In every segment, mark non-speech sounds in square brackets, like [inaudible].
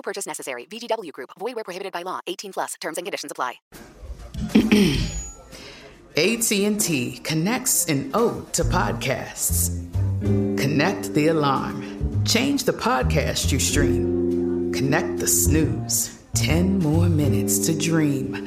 No purchase necessary. VGW Group. Void where prohibited by law. 18 plus. Terms and conditions apply. [clears throat] AT&T connects an ode to podcasts. Connect the alarm. Change the podcast you stream. Connect the snooze. 10 more minutes to dream.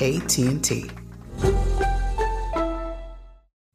AT&T.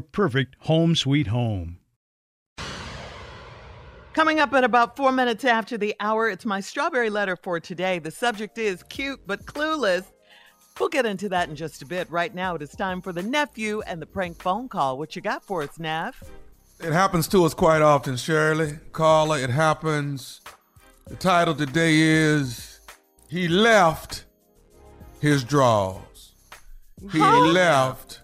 perfect home sweet home. Coming up at about four minutes after the hour, it's my strawberry letter for today. The subject is cute but clueless. We'll get into that in just a bit. Right now, it is time for the nephew and the prank phone call. What you got for us, Nav? It happens to us quite often, Shirley. Carla, it happens. The title today is He Left His Drawers. He Huh? left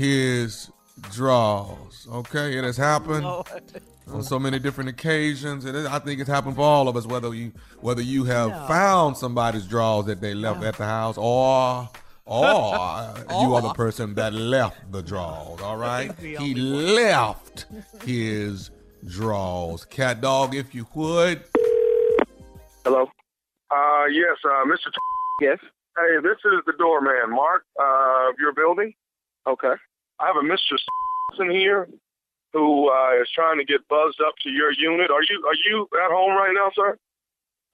his drawers. Okay, it has happened on so many different occasions, and I think it's happened for all of us. Whether you whether you have Yeah. found somebody's drawers that they left at the house, or or [laughs] you are the person that left the drawers. All [laughs] right, he left his drawers. Cat dog, if you would. Hello. Uh, yes, uh, Mr. Yes. Hey, this is the doorman, Mark, uh, of your building. Okay. I have a Mr. [laughs] in here who uh, is trying to get buzzed up to your unit. Are you are you at home right now, sir?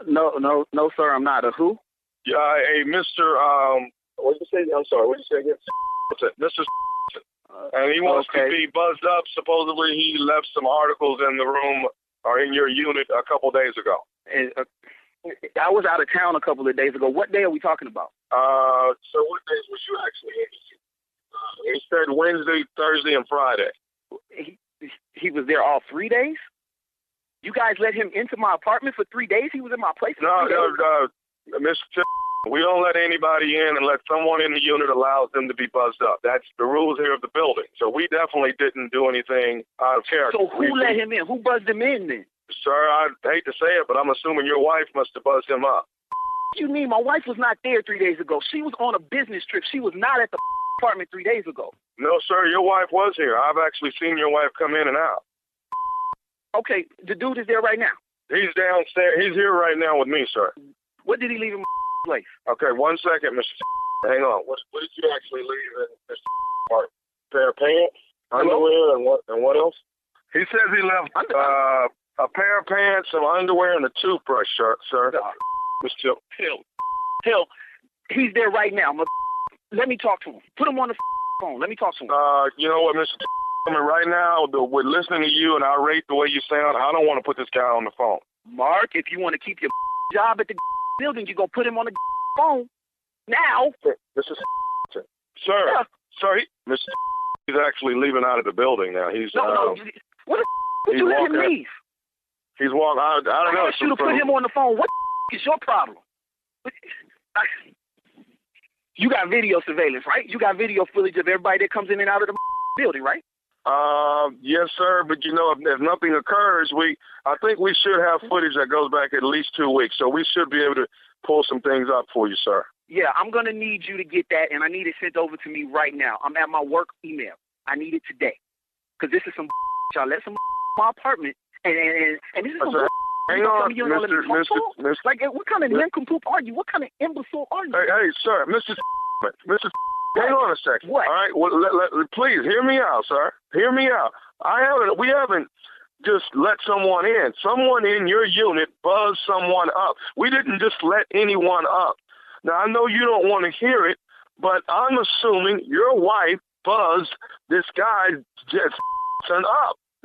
No, no, no, sir. I'm not. A who? Yeah, a Mr. Um, what did you say? I'm sorry. What did you say again? [laughs] Mr. [laughs] And he wants to be buzzed up. Supposedly, he left some articles in the room or in your unit a couple days ago. Eh, uh, I was out of town a couple of days ago. What day are we talking about? Uh, so what days was you actually in? He said Wednesday, Thursday, and Friday. He, he was there all three days. You guys let him into my apartment for three days. He was in my place. No, no, no, Mr. We don't let anybody in unless someone in the unit allows them to be buzzed up. That's the rules here of the building. So we definitely didn't do anything out of character. So who We- let him in? Who buzzed him in then? Sir, I hate to say it, but I'm assuming your wife must have buzzed him up. You mean my wife was not there three days ago? She was on a business trip. She was not at the apartment three days ago. No, sir, your wife was here. I've actually seen your wife come in and out. Okay, the dude is there right now. He's downstairs. He's here right now with me, sir. What did he leave in my [laughs] place? Okay, one second, Mr. [laughs] Hang on. What, what did you actually leave in Mr. [laughs] Part? Pair of pants, underwear, and what? And what else? He says he left uh, a pair of pants, some underwear, and a toothbrush, sir. sir. Mr. Hill. Hill, he's there right now. Let me talk to him. Put him on the phone. Let me talk to him. Uh, you know what, Mr. I mean, right now, the, with listening to you and I rate the way you sound, I don't want to put this guy on the phone. Mark, if you want to keep your job at the building, you're going to put him on the phone. Now. Mr. Sir, sir, he, Mr. He's actually leaving out of the building now. He's No, uh, no. What the would you let him leave? He's walking. I, I don't know. asked you to put him on the phone. What is your problem? [laughs] You got video surveillance, right? You got video footage of everybody that comes in and out of the [laughs] building, right? Uh, yes, sir. But you know, if, if nothing occurs, we I think we should have footage that goes back at least two weeks. So we should be able to pull some things up for you, sir. Yeah, I'm gonna need you to get that, and I need it sent over to me right now. I'm at my work email. I need it today, cause this is some [laughs] y'all let some [laughs] my apartment, and and and, this is some hang uh, on, you don't let me Mr. talk Mr. Like, eh, what kind of nincompoop are you? What kind of imbecile are you? Hey, hey, sir, Mr. Mr. Hang on a second. What? All right. Well, let, let, please hear me out, sir. Hear me out. I haven't. We haven't just let someone in. Someone in your unit buzzed someone up. We didn't just let anyone up. Now I know you don't want to hear it, but I'm assuming your wife buzzed this guy just up.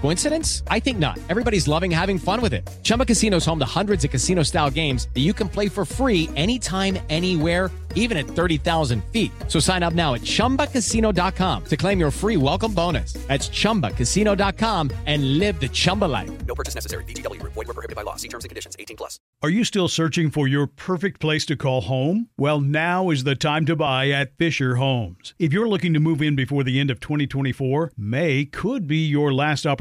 Coincidence? I think not. Everybody's loving having fun with it. Chumba Casino is home to hundreds of casino style games that you can play for free anytime, anywhere, even at 30,000 feet. So sign up now at chumbacasino.com to claim your free welcome bonus. That's chumbacasino.com and live the Chumba life. No purchase necessary. VGW Group. Void were prohibited by law. See terms and conditions. 18 plus. Are you still searching for your perfect place to call home? Well, now is the time to buy at Fisher Homes. If you're looking to move in before the end of 2024, May could be your last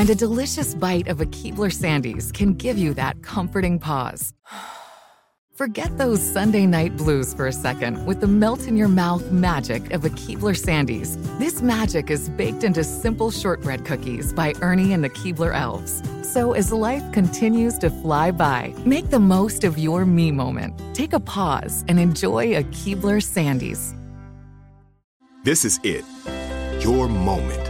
And a delicious bite of a Keebler Sandies can give you that comforting pause. [sighs] Forget those Sunday night blues for a second with the melt in your mouth magic of a Keebler Sandies. This magic is baked into simple shortbread cookies by Ernie and the Keebler Elves. So as life continues to fly by, make the most of your me moment. Take a pause and enjoy a Keebler Sandies. This is it. Your moment.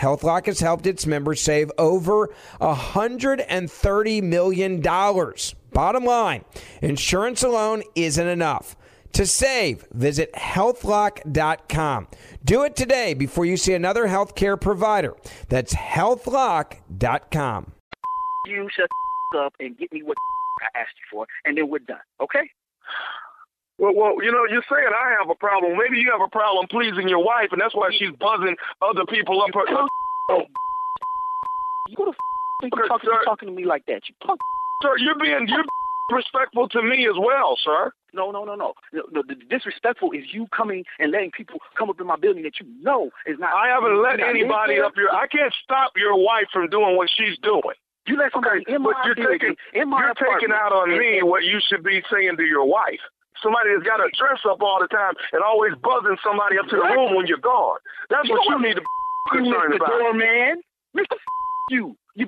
HealthLock has helped its members save over $130 million. Bottom line, insurance alone isn't enough. To save, visit healthlock.com. Do it today before you see another healthcare provider. That's healthlock.com. You shut up and get me what I asked you for, and then we're done. Okay? Well, well, you know, you're saying I have a problem. Maybe you have a problem pleasing your wife, and that's why she's buzzing other people up her. Oh, you go to think you're talking, you're talking to me like that? You punk. Sir, you're being you're respectful to me as well, sir. No, no, no, no. The, disrespectful is you coming and letting people come up in my building that you know is not. I haven't let anybody up here. I can't stop your wife from doing what she's doing. You let somebody in my but you're building, taking in my you're taking out on and- me and- what you should be saying to your wife. Somebody that's got to dress up all the time and always buzzing somebody up to the room when you're gone. That's You what you need to be concerned about. Doorman. Mr. You. You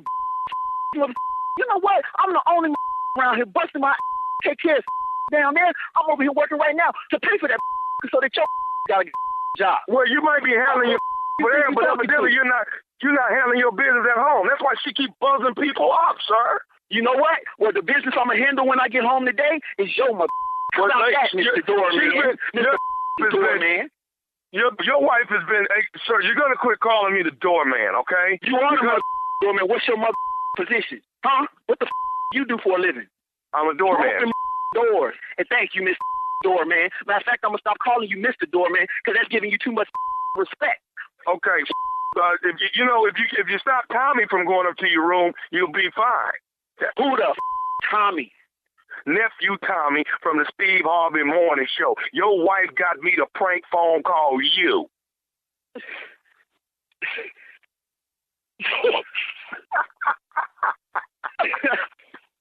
You know what? I'm the only around here busting my ass, take care of down there. I'm over here working right now to pay for that so that your got a job. Well, you might be handling your think but evidently you're not you're not handling your business at home. That's why she keep buzzing people up, sir. You know what? Well, the business I'm gonna handle when I get home today is your mother. Well, Stop like, that, your- Mr. Doorman. Mr. your- [laughs] has been- Doorman. Your your wife has been, hey, sir. You're gonna quit calling me the doorman, okay? You are the [laughs] doorman. What's your mother [laughs] position? Huh? What the you do for a living? I'm a doorman. open doors. And thank you, Mr. Doorman. Matter of fact, I'm gonna stop calling you Mr. Doorman because that's giving you too much respect. Okay. Uh, if you, you know, if you if you stop Tommy from going up to your room, you'll be fine. Who the f- Tommy? Nephew Tommy from the Steve Harvey Morning Show. Your wife got me to prank phone call you.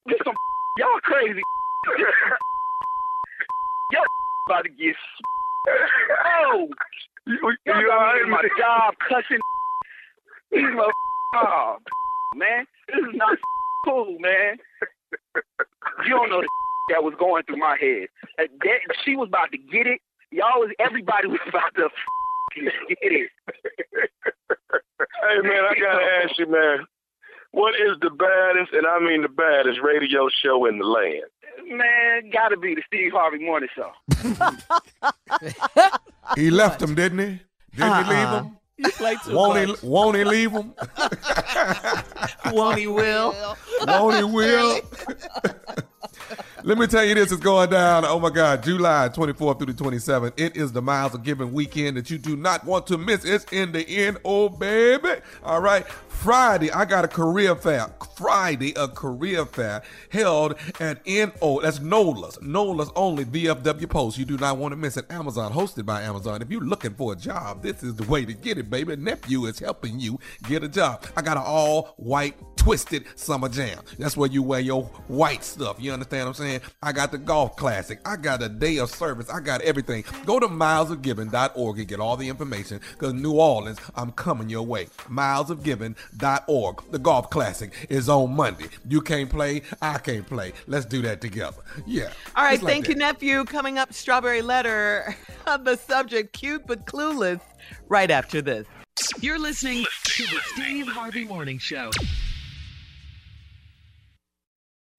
This some y'all crazy. y'all about to get. Oh, You, y'all you got me alright, in my job cussing. These mother- [laughs] oh, man, this is not cool, man. You don't know the [laughs] that was going through my head. That, she was about to get it. Y'all was everybody was about to [laughs] get it. Hey man, I gotta [laughs] ask you, man. What is the baddest, and I mean the baddest, radio show in the land? Man, gotta be the Steve Harvey Morning Show. He left him, didn't he? Didn't he leave Uh-uh. him? You play too Won't much. he? Won't he leave him? Won't he will? Won't he will? Let me tell you this is going down. Oh my God, July 24th through the 27th. It is the Miles of Giving weekend that you do not want to miss. It's in the end, oh baby. All right. Friday, I got a career fair. Friday, a career fair held at NO. That's NOLA's. NOLA's only VFW Post. You do not want to miss it. Amazon, hosted by Amazon. If you're looking for a job, this is the way to get it, baby. Nephew is helping you get a job. I got an all white twisted summer jam. That's where you wear your white stuff. You understand what I'm saying? I got the golf classic. I got a day of service. I got everything. Go to milesofgiving.org and get all the information because New Orleans, I'm coming your way. Milesofgiving.org. The golf classic is on Monday. You can't play, I can't play. Let's do that together. Yeah. All right, like thank you, nephew. Coming up, strawberry letter [laughs] on the subject, cute but clueless. Right after this. You're listening to the Steve Harvey Morning Show.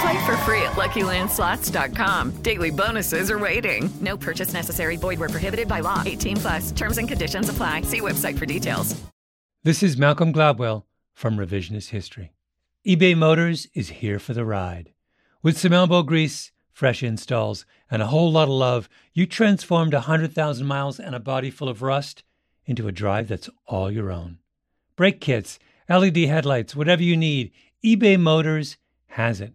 Play for free at LuckyLandSlots.com. Daily bonuses are waiting. No purchase necessary. Void where prohibited by law. 18 plus. Terms and conditions apply. See website for details. This is Malcolm Gladwell from Revisionist History. eBay Motors is here for the ride. With some elbow grease, fresh installs, and a whole lot of love, you transformed 100,000 miles and a body full of rust into a drive that's all your own. Brake kits, LED headlights, whatever you need, eBay Motors has it.